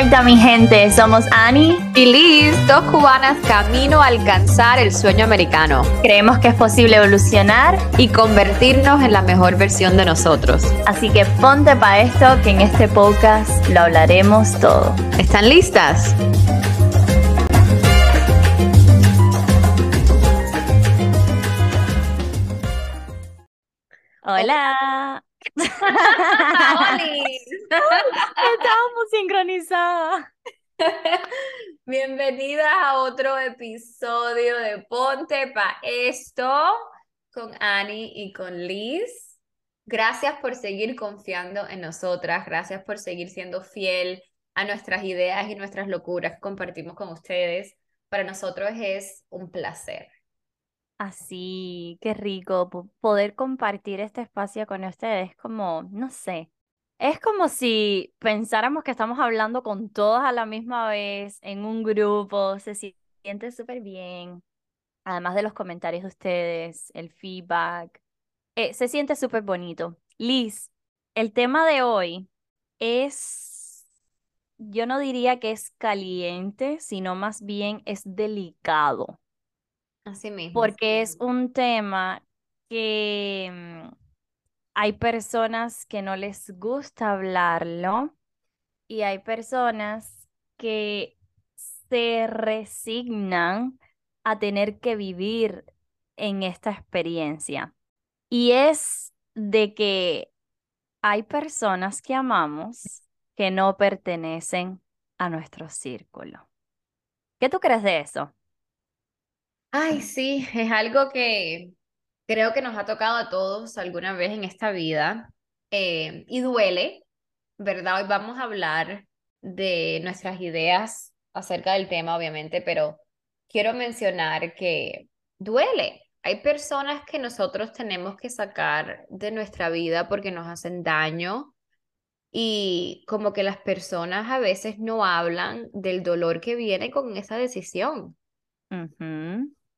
vuelta, mi gente. Somos Annie y Liz, dos cubanas camino a alcanzar el sueño americano. Creemos que es posible evolucionar y convertirnos en la mejor versión de nosotros. Así que ponte para esto, que en este podcast lo hablaremos todo. ¿Están listas? Hola. Estábamos sincronizadas. Bienvenidas a otro episodio de Ponte pa' esto con Annie y con Liz. Gracias por seguir confiando en nosotras, gracias por seguir siendo fiel a nuestras ideas y nuestras locuras que compartimos con ustedes. Para nosotros es un placer. Así, qué rico poder compartir este espacio con ustedes, como, no sé, es como si pensáramos que estamos hablando con todas a la misma vez en un grupo, se siente súper bien, además de los comentarios de ustedes, el feedback, eh, se siente súper bonito. Liz, el tema de hoy es, yo no diría que es caliente, sino más bien es delicado. Así mismo. Porque es un tema que mm, hay personas que no les gusta hablarlo y hay personas que se resignan a tener que vivir en esta experiencia. Y es de que hay personas que amamos que no pertenecen a nuestro círculo. ¿Qué tú crees de eso? Ay, sí, es algo que creo que nos ha tocado a todos alguna vez en esta vida eh, y duele, ¿verdad? Hoy vamos a hablar de nuestras ideas acerca del tema, obviamente, pero quiero mencionar que duele. Hay personas que nosotros tenemos que sacar de nuestra vida porque nos hacen daño y como que las personas a veces no hablan del dolor que viene con esa decisión.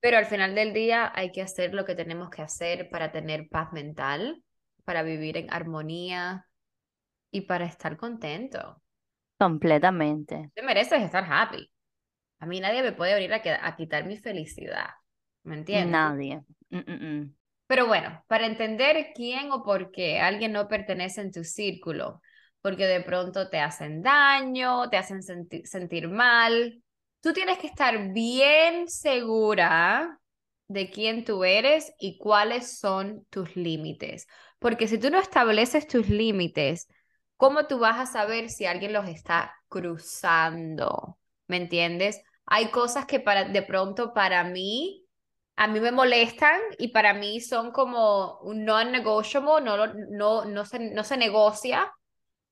Pero al final del día hay que hacer lo que tenemos que hacer para tener paz mental, para vivir en armonía y para estar contento. Completamente. Te mereces estar happy. A mí nadie me puede venir a, quitar mi felicidad. ¿Me entiendes? Nadie. Mm, mm, mm. Pero bueno, para entender quién o por qué alguien no pertenece en tu círculo, porque de pronto te hacen daño, te hacen sentir mal, tú tienes que estar bien segura de quién tú eres y cuáles son tus límites. Porque si tú no estableces tus límites, ¿cómo tú vas a saber si alguien los está cruzando? ¿Me entiendes? Hay cosas que para, de pronto para mí, a mí me molestan y para mí son como un non-negotiable, no, no, no, se, no se negocia,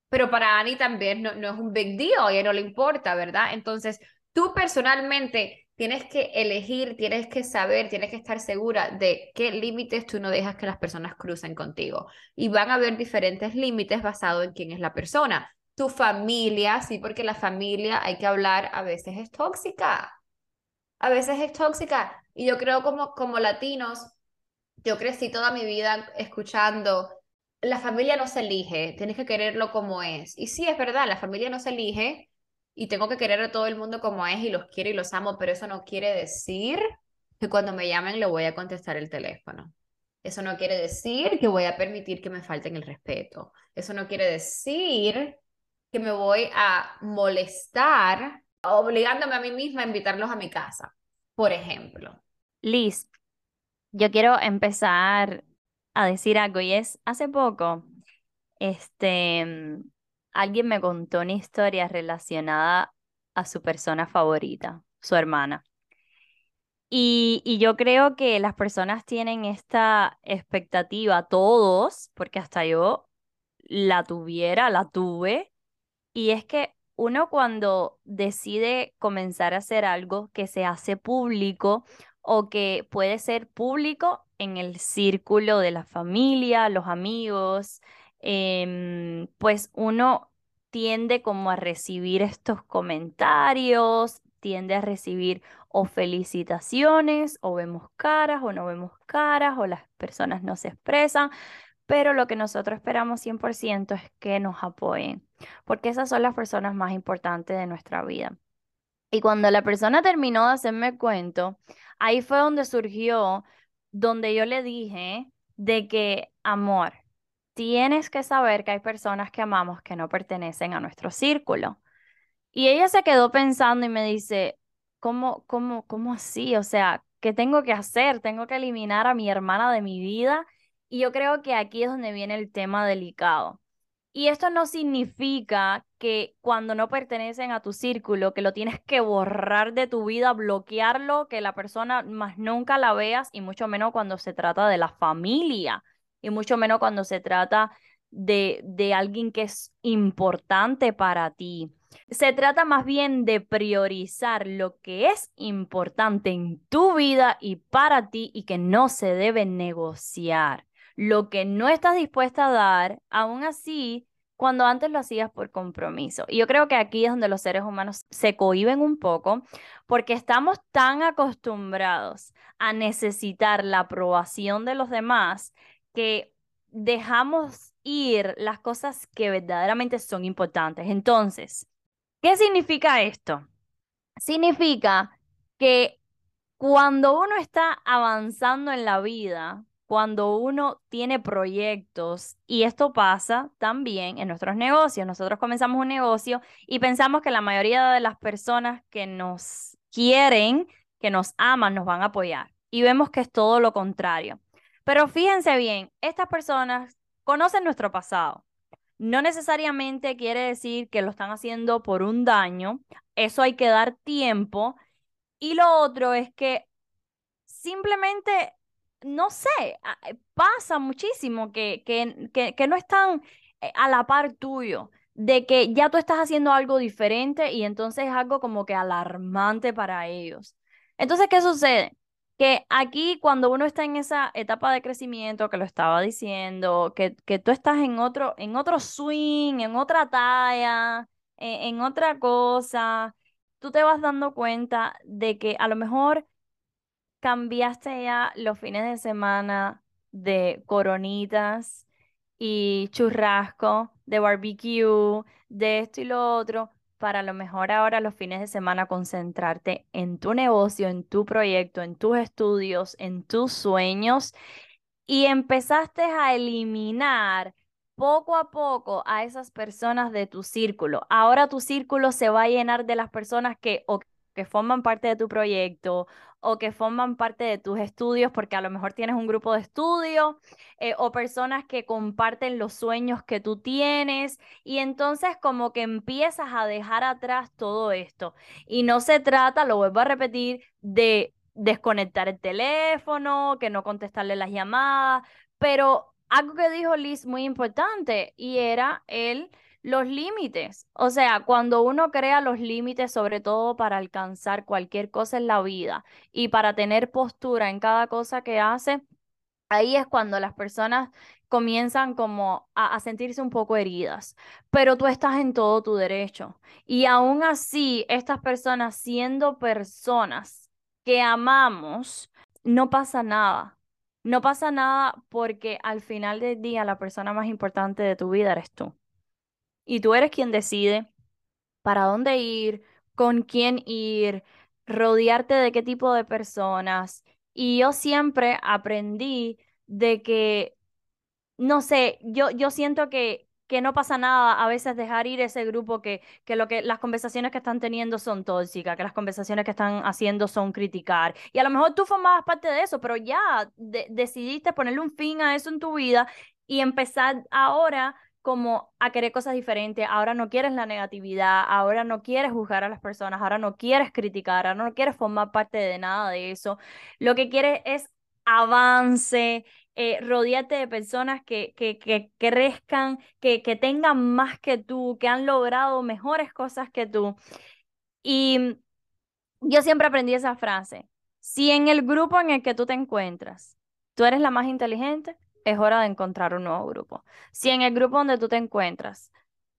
pero para Annie también no, no es un big deal, a ella no le importa, ¿verdad? Entonces, Tú personalmente tienes que elegir, tienes que saber, tienes que estar segura de qué límites tú no dejas que las personas crucen contigo. Y van a haber diferentes límites basados en quién es la persona. Tu familia, sí, porque la familia, hay que hablar, a veces es tóxica. A veces es tóxica. Y yo creo como, como latinos, yo crecí toda mi vida escuchando, la familia no se elige, tienes que quererlo como es. Y sí, es verdad, la familia no se elige, y tengo que querer a todo el mundo como es y los quiero y los amo, pero eso no quiere decir que cuando me llamen le voy a contestar el teléfono. Eso no quiere decir que voy a permitir que me falten el respeto. Eso no quiere decir que me voy a molestar obligándome a mí misma a invitarlos a mi casa, por ejemplo. Liz, yo quiero empezar a decir algo y es, hace poco, este, alguien me contó una historia relacionada a su persona favorita, su hermana. Y, y, yo creo que las personas tienen esta expectativa, todos, porque hasta yo la tuviera, la tuve, y es que uno cuando decide comenzar a hacer algo que se hace público o que puede ser público en el círculo de la familia, los amigos, Em, pues uno tiende como a recibir estos comentarios, tiende a recibir o felicitaciones, o vemos caras o no vemos caras, o las personas no se expresan, pero lo que nosotros esperamos 100% es que nos apoyen, porque esas son las personas más importantes de nuestra vida. Y cuando la persona terminó de hacerme cuento, ahí fue donde surgió, donde yo le dije de que, amor, tienes que saber que hay personas que amamos que no pertenecen a nuestro círculo. Y ella se quedó pensando y me dice, ¿cómo, cómo, cómo así? O sea, ¿qué tengo que hacer? Tengo que eliminar a mi hermana de mi vida. Y yo creo que aquí es donde viene el tema delicado. Y esto no significa que cuando no pertenecen a tu círculo, que lo tienes que borrar de tu vida, bloquearlo, que la persona más nunca la veas, y mucho menos cuando se trata de la familia, y mucho menos cuando se trata de, de alguien que es importante para ti. Se trata más bien de priorizar lo que es importante en tu vida y para ti y que no se debe negociar. Lo que no estás dispuesta a dar, aún así, cuando antes lo hacías por compromiso. Y yo creo que aquí es donde los seres humanos se cohiben un poco porque estamos tan acostumbrados a necesitar la aprobación de los demás que dejamos ir las cosas que verdaderamente son importantes. Entonces, ¿Qué significa esto? Significa que cuando uno está avanzando en la vida, cuando uno tiene proyectos, y esto pasa también en nuestros negocios, nosotros comenzamos un negocio y pensamos que la mayoría de las personas que nos quieren, que nos aman, nos van a apoyar. Y vemos que es todo lo contrario. Pero fíjense bien, estas personas conocen nuestro pasado, no necesariamente quiere decir que lo están haciendo por un daño, eso hay que dar tiempo. Y lo otro es que simplemente, no sé, eh, pasa muchísimo que, que, que, no están eh, a la par tuyo, de que ya tú estás haciendo algo diferente y entonces es algo como que alarmante para ellos. Entonces, ¿qué sucede? Que aquí cuando uno está en esa etapa de crecimiento que lo estaba diciendo, que, que tú estás en otro, en otro swing, en otra talla, en, en otra cosa, tú te vas dando cuenta de que a lo mejor cambiaste ya los fines de semana de coronitas y churrasco, de barbecue, de esto y lo otro, para lo mejor ahora los fines de semana concentrarte en tu negocio, en tu proyecto, en tus estudios, en tus sueños y empezaste a eliminar poco a poco a esas personas de tu círculo. Ahora tu círculo se va a llenar de las personas que que forman parte de tu proyecto o que forman parte de tus estudios, porque a lo mejor tienes un grupo de estudio, eh, o personas que comparten los sueños que tú tienes, y entonces como que empiezas a dejar atrás todo esto. Y no se trata, lo vuelvo a repetir, de desconectar el teléfono, que no contestarle las llamadas, pero algo que dijo Liz muy importante, y era el los límites. O sea, cuando uno crea los límites, sobre todo para alcanzar cualquier cosa en la vida y para tener postura en cada cosa que hace, ahí es cuando las personas comienzan como a, sentirse un poco heridas, pero tú estás en todo tu derecho. Y aún así, estas personas siendo personas que amamos, no pasa nada. No pasa nada porque al final del día la persona más importante de tu vida eres tú y tú eres quien decide para dónde ir, con quién ir, rodearte de qué tipo de personas. Y yo siempre aprendí de que, no sé, yo, yo siento que, que no pasa nada a veces dejar ir ese grupo que, que, lo que las conversaciones que están teniendo son tóxicas, que las conversaciones que están haciendo son criticar. Y a lo mejor tú formabas parte de eso, pero ya decidiste ponerle un fin a eso en tu vida y empezar ahora como a querer cosas diferentes, ahora no quieres la negatividad, ahora no quieres juzgar a las personas, ahora no quieres criticar, ahora no quieres formar parte de nada de eso. Lo que quieres es avance, eh, rodearte de personas que, que, que crezcan, que, que tengan más que tú, que han logrado mejores cosas que tú. Y yo siempre aprendí esa frase. Si en el grupo en el que tú te encuentras, tú eres la más inteligente, es hora de encontrar un nuevo grupo. Si en el grupo donde tú te encuentras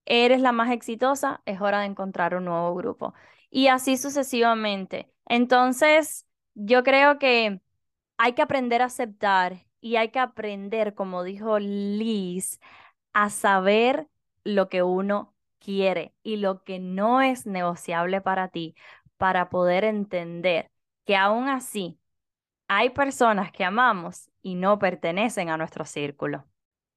eres la más exitosa, es hora de encontrar un nuevo grupo. Y así sucesivamente. Entonces, yo creo que hay que aprender a aceptar y hay que aprender, como dijo Liz, a saber lo que uno quiere y lo que no es negociable para ti, para poder entender que aún así hay personas que amamos y no pertenecen a nuestro círculo.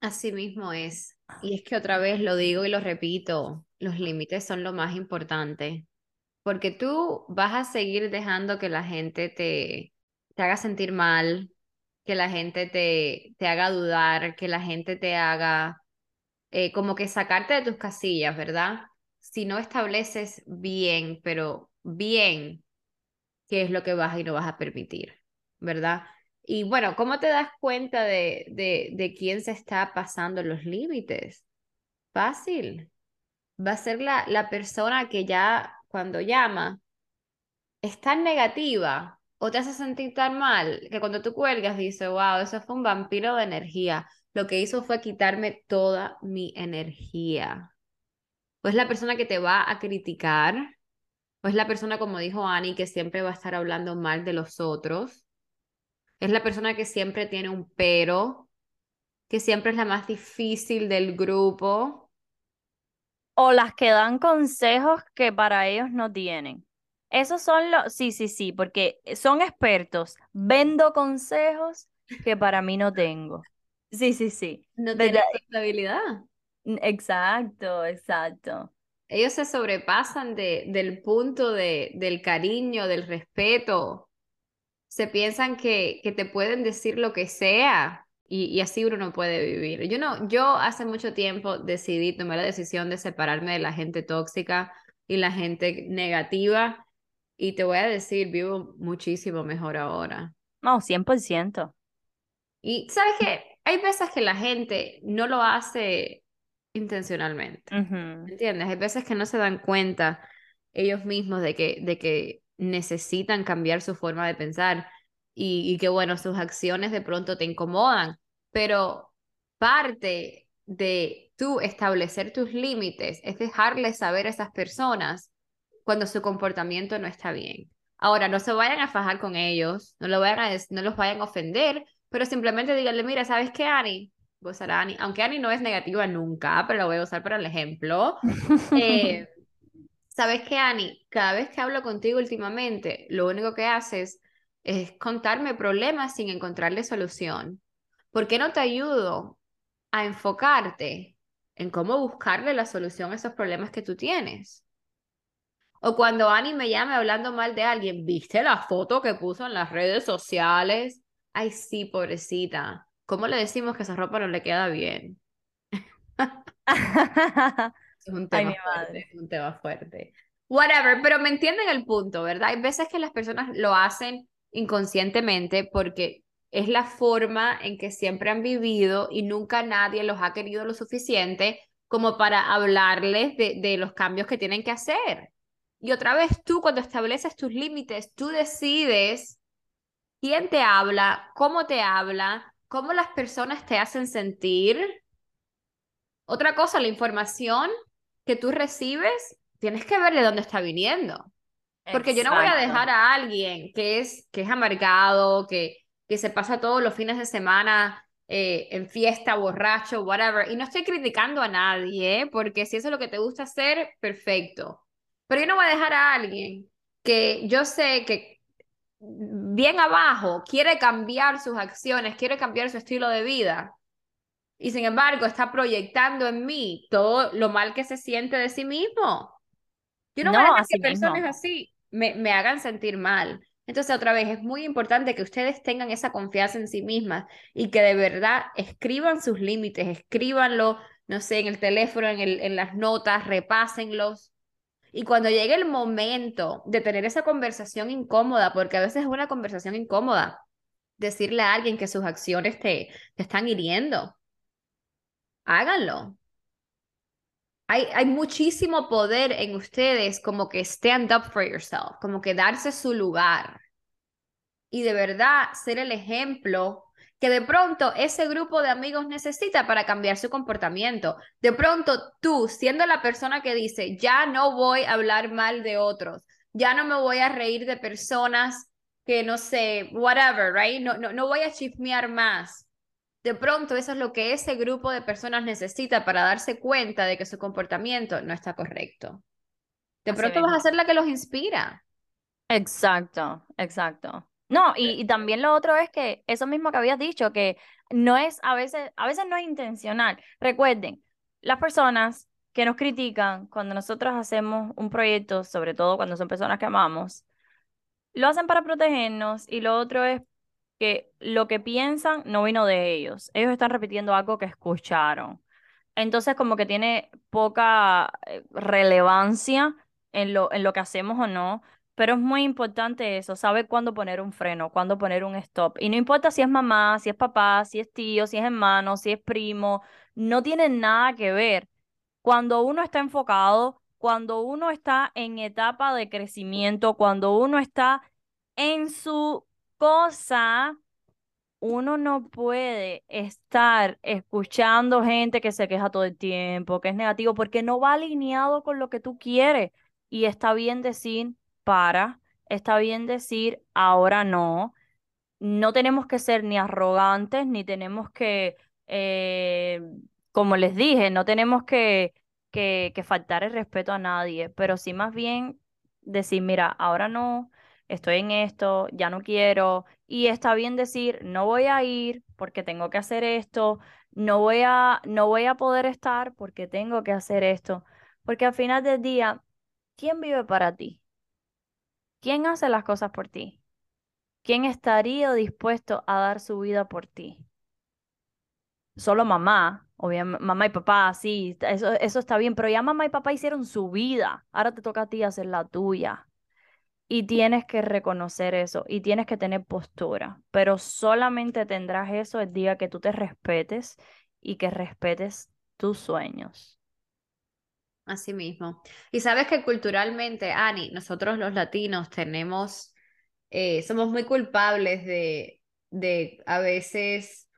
Así mismo es. Y es que otra vez lo digo y lo repito, los límites son lo más importante, porque tú vas a seguir dejando que la gente te, te haga sentir mal, que la gente te, te haga dudar, que la gente te haga eh, como que sacarte de tus casillas, ¿verdad? Si no estableces bien, pero bien, qué es lo que vas y no vas a permitir, ¿verdad? Y bueno, ¿cómo te das cuenta de, de, de quién se está pasando los límites? Fácil. Va a ser la, la persona que ya cuando llama es tan negativa o te hace sentir tan mal que cuando tú cuelgas dices, wow, eso fue un vampiro de energía. Lo que hizo fue quitarme toda mi energía. O es la persona que te va a criticar, o es la persona, como dijo Annie, que siempre va a estar hablando mal de los otros. Es la persona que siempre tiene un pero, que siempre es la más difícil del grupo. O las que dan consejos que para ellos no tienen. Esos son los, sí, sí, sí, porque son expertos. Vendo consejos que para mí no tengo. Sí, sí, sí. No tiene estabilidad. Exacto, exacto. Ellos se sobrepasan de, del punto de, del cariño, del respeto. Se piensan que, que te pueden decir lo que sea y, y, así uno no puede vivir. Yo no, yo hace mucho tiempo decidí, tomar la decisión de separarme de la gente tóxica y la gente negativa y te voy a decir, vivo muchísimo mejor ahora. No, 100%. Y sabes qué, hay veces que la gente no lo hace intencionalmente, ¿entiendes? Hay veces que no se dan cuenta ellos mismos de que, de que necesitan cambiar su forma de pensar y, y que, bueno, sus acciones de pronto te incomodan, pero parte de tú establecer tus límites es dejarles saber a esas personas cuando su comportamiento no está bien. Ahora, no se vayan a fajar con ellos, no, lo vayan a, no los vayan a ofender, pero simplemente díganle, mira, ¿sabes qué, Ani? A Ani, aunque Ani no es negativa nunca, pero lo voy a usar para el ejemplo. Eh, ¿Sabes qué, Ani? Cada vez que hablo contigo últimamente, lo único que haces es contarme problemas sin encontrarle solución. ¿Por qué no te ayudo a enfocarte en cómo buscarle la solución a esos problemas que tú tienes? O cuando Ani me llame hablando mal de alguien, ¿viste la foto que puso en las redes sociales? Ay, sí, pobrecita. ¿Cómo le decimos que esa ropa no le queda bien? es un tema fuerte, es un tema fuerte. Whatever, pero me entienden el punto, ¿verdad? Hay veces que las personas lo hacen inconscientemente porque es la forma en que siempre han vivido y nunca nadie los ha querido lo suficiente como para hablarles de, de los cambios que tienen que hacer. Y otra vez tú cuando estableces tus límites, tú decides quién te habla, cómo te habla, cómo las personas te hacen sentir. Otra cosa, la información que tú recibes, tienes que ver de dónde está viniendo. Porque yo no voy a dejar a alguien que es, que es amargado, que, que se pasa todos los fines de semana eh, en fiesta, borracho, whatever. Y no estoy criticando a nadie, ¿eh? porque si eso es lo que te gusta hacer, perfecto. Pero yo no voy a dejar a alguien que yo sé que bien abajo quiere cambiar sus acciones, quiere cambiar su estilo de vida. Y sin embargo está proyectando en mí todo lo mal que se siente de sí mismo. Yo no, dejar que personas así me, me hagan sentir mal. Entonces, otra vez, es muy importante que ustedes tengan esa confianza en sí mismas y que de verdad escriban sus límites, escríbanlo, no sé, en el teléfono, en, el, en las notas, repásenlos y cuando llegue el momento de tener esa conversación incómoda, porque a veces es una conversación incómoda, decirle a alguien que sus acciones te, te están hiriendo, háganlo. Hay, hay muchísimo poder en ustedes como que stand up for yourself, como que darse su lugar y de verdad ser el ejemplo que de pronto ese grupo de amigos necesita para cambiar su comportamiento. De pronto tú, siendo la persona que dice, ya no voy a hablar mal de otros, ya no me voy a reír de personas que no sé, whatever, right? No, no, no voy a chismear más. De pronto eso es lo que ese grupo de personas necesita para darse cuenta de que su comportamiento no está correcto. De pronto vas a ser la que los inspira. Exacto, exacto. No, y, y, también lo otro es que eso mismo que habías dicho, que no es a veces, a veces no es intencional. Recuerden, las personas que nos critican cuando nosotros hacemos un proyecto, sobre todo cuando son personas que amamos, lo hacen para protegernos y lo otro es que lo que piensan no vino de ellos. Ellos están repitiendo algo que escucharon. Entonces como que tiene poca eh, relevancia en lo, en lo que hacemos o no, pero es muy importante eso, saber cuándo poner un freno, cuándo poner un stop. Y no importa si es mamá, si es papá, si es tío, si es hermano, si es primo, no tiene nada que ver. Cuando uno está enfocado, cuando uno está en etapa de crecimiento, cuando uno está en su cosa, uno no puede estar escuchando gente que se queja todo el tiempo, que es negativo, porque no va alineado con lo que tú quieres. Y está bien decir, para, está bien decir, ahora no. No tenemos que ser ni arrogantes, ni tenemos que, eh, como les dije, no tenemos que, que, que faltar el respeto a nadie, pero sí más bien decir, mira, ahora no, estoy en esto, ya no quiero, y está bien decir, no voy a ir porque tengo que hacer esto, no voy a, no voy a poder estar porque tengo que hacer esto, porque al final del día, ¿quién vive para ti? ¿Quién hace las cosas por ti? ¿Quién estaría dispuesto a dar su vida por ti? Solo mamá, obviamente, mamá y papá, sí, eso, eso está bien, pero ya mamá y papá hicieron su vida, ahora te toca a ti hacer la tuya. Y tienes que reconocer eso y tienes que tener postura, pero solamente tendrás eso el día que tú te respetes y que respetes tus sueños. Así mismo. Y sabes que culturalmente, Ani, nosotros los latinos tenemos, eh, somos muy culpables de, de a veces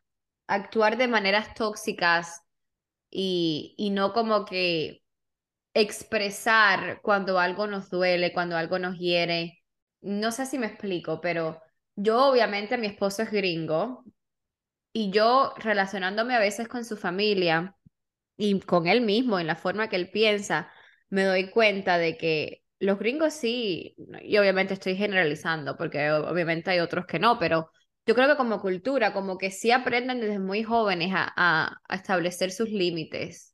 actuar de maneras tóxicas y, y no como que expresar cuando algo nos duele, cuando algo nos hiere. No sé si me explico, pero yo obviamente mi esposo es gringo y yo relacionándome a veces con su familia y con él mismo, en la forma que él piensa, me doy cuenta de que los gringos sí, y obviamente estoy generalizando, porque obviamente hay otros que no, pero yo creo que como cultura, como que sí aprenden desde muy jóvenes a, a, establecer sus límites.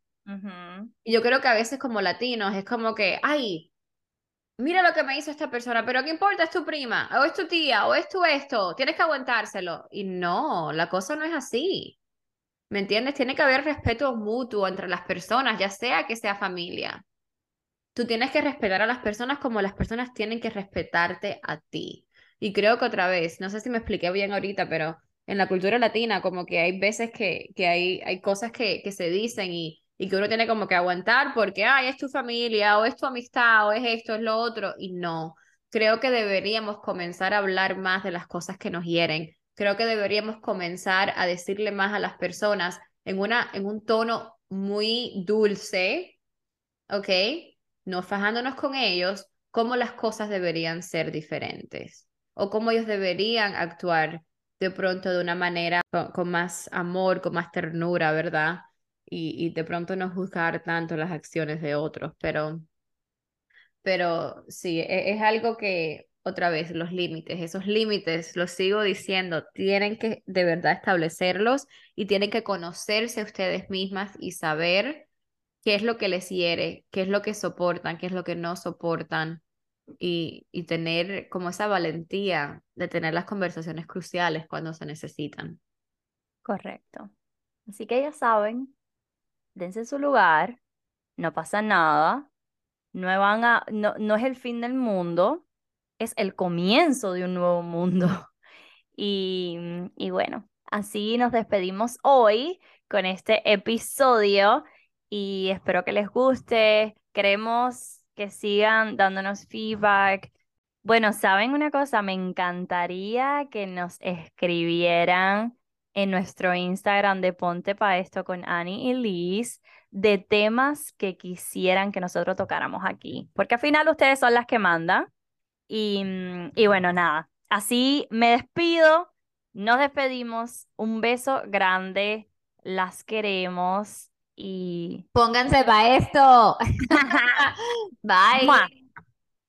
Y yo creo que a veces como latinos es como que, ay, mira lo que me hizo esta persona, pero ¿qué importa? Es tu prima, o es tu tía, o es tu esto, tienes que aguantárselo. Y no, la cosa no es así. ¿Me entiendes? Tiene que haber respeto mutuo entre las personas, ya sea que sea familia. Tú tienes que respetar a las personas como las personas tienen que respetarte a ti. Y creo que otra vez, no sé si me expliqué bien ahorita, pero en la cultura latina como que hay veces que, que hay, hay cosas que, que se dicen y, y que uno tiene como que aguantar porque, ay, es tu familia o es tu amistad o es esto, es lo otro. Y no, creo que deberíamos comenzar a hablar más de las cosas que nos hieren creo que deberíamos comenzar a decirle más a las personas en, una, en un tono muy dulce, ¿ok? No fajándonos con ellos, cómo las cosas deberían ser diferentes o cómo ellos deberían actuar de pronto de una manera con, más amor, con más ternura, ¿verdad? Y, y, de pronto no juzgar tanto las acciones de otros, pero, pero sí, es, es algo que otra vez los límites. Esos límites, los sigo diciendo, tienen que de verdad establecerlos y tienen que conocerse ustedes mismas y saber qué es lo que les hiere, qué es lo que soportan, qué es lo que no soportan y, y tener como esa valentía de tener las conversaciones cruciales cuando se necesitan. Correcto. Así que ya saben, dense su lugar, no pasa nada, no, van a, no, no es el fin del mundo, es el comienzo de un nuevo mundo. Y, y bueno, así nos despedimos hoy con este episodio y espero que les guste. Queremos que sigan dándonos feedback. Bueno, ¿saben una cosa? Me encantaría que nos escribieran en nuestro Instagram de Ponte para esto con Annie y Liz de temas que quisieran que nosotros tocáramos aquí, porque al final ustedes son las que mandan y, y bueno, nada, así me despido. Nos despedimos. Un beso grande. Las queremos y Pónganse para esto. Bye. ¡Mua!